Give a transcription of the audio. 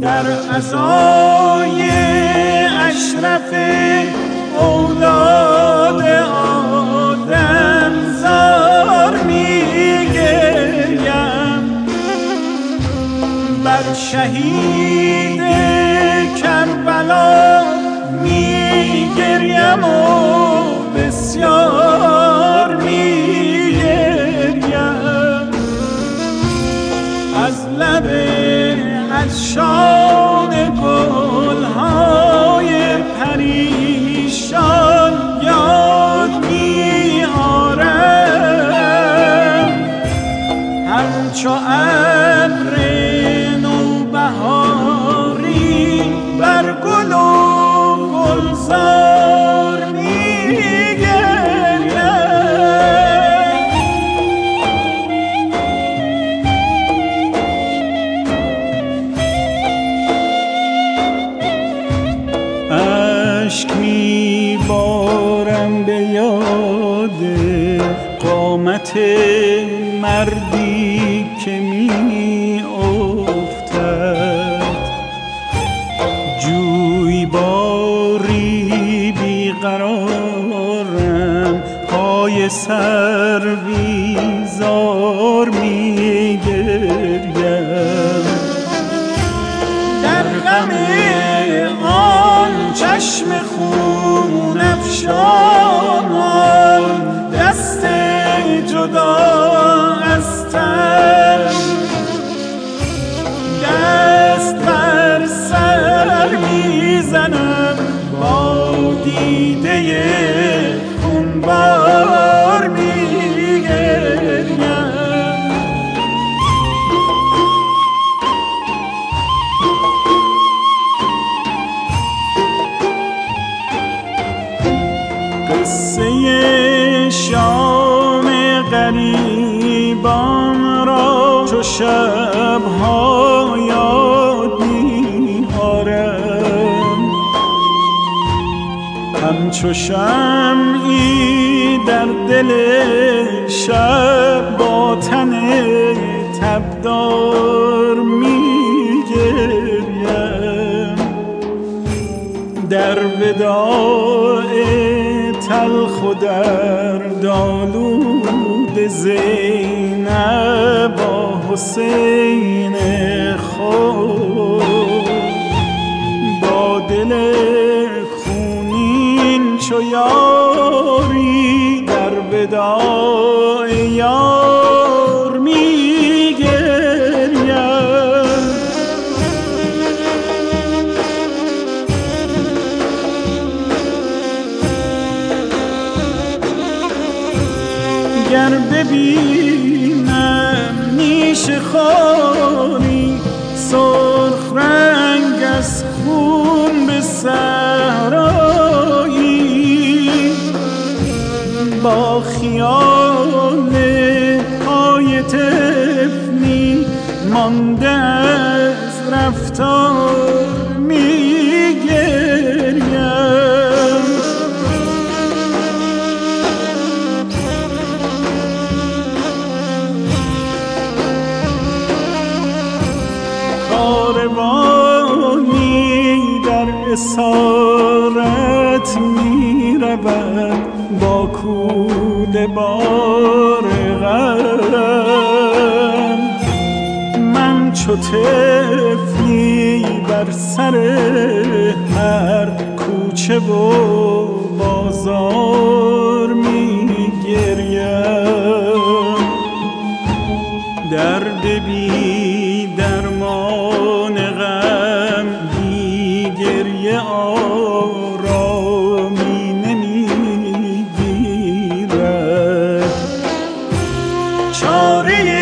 در ازای اشرف اولاد آدم زار میگریم. بر شهید کربلا میگریم و قامت مردی که می افتد جوی باری بیقرارم پای سر بیزار میگریم. در غم آن چشم خون افشان سر می‌زنم با دیده خونبار میگریم قصه شام غریبان را چو شبها همچو شمعی در دل شب با تن تبدار میگریم. در وداع تلخ و در دالود زینب با حسین خود چو یاری در وداع یار میگریم. گر ببینم نیش خاری سرخ با خیال پای تفنی مانده از رفتار میگریم. کاروانی در اسارت می رود با کود بار غم من چو طفلی بر سر هر کوچه و بازار می گریم درد بی ستاره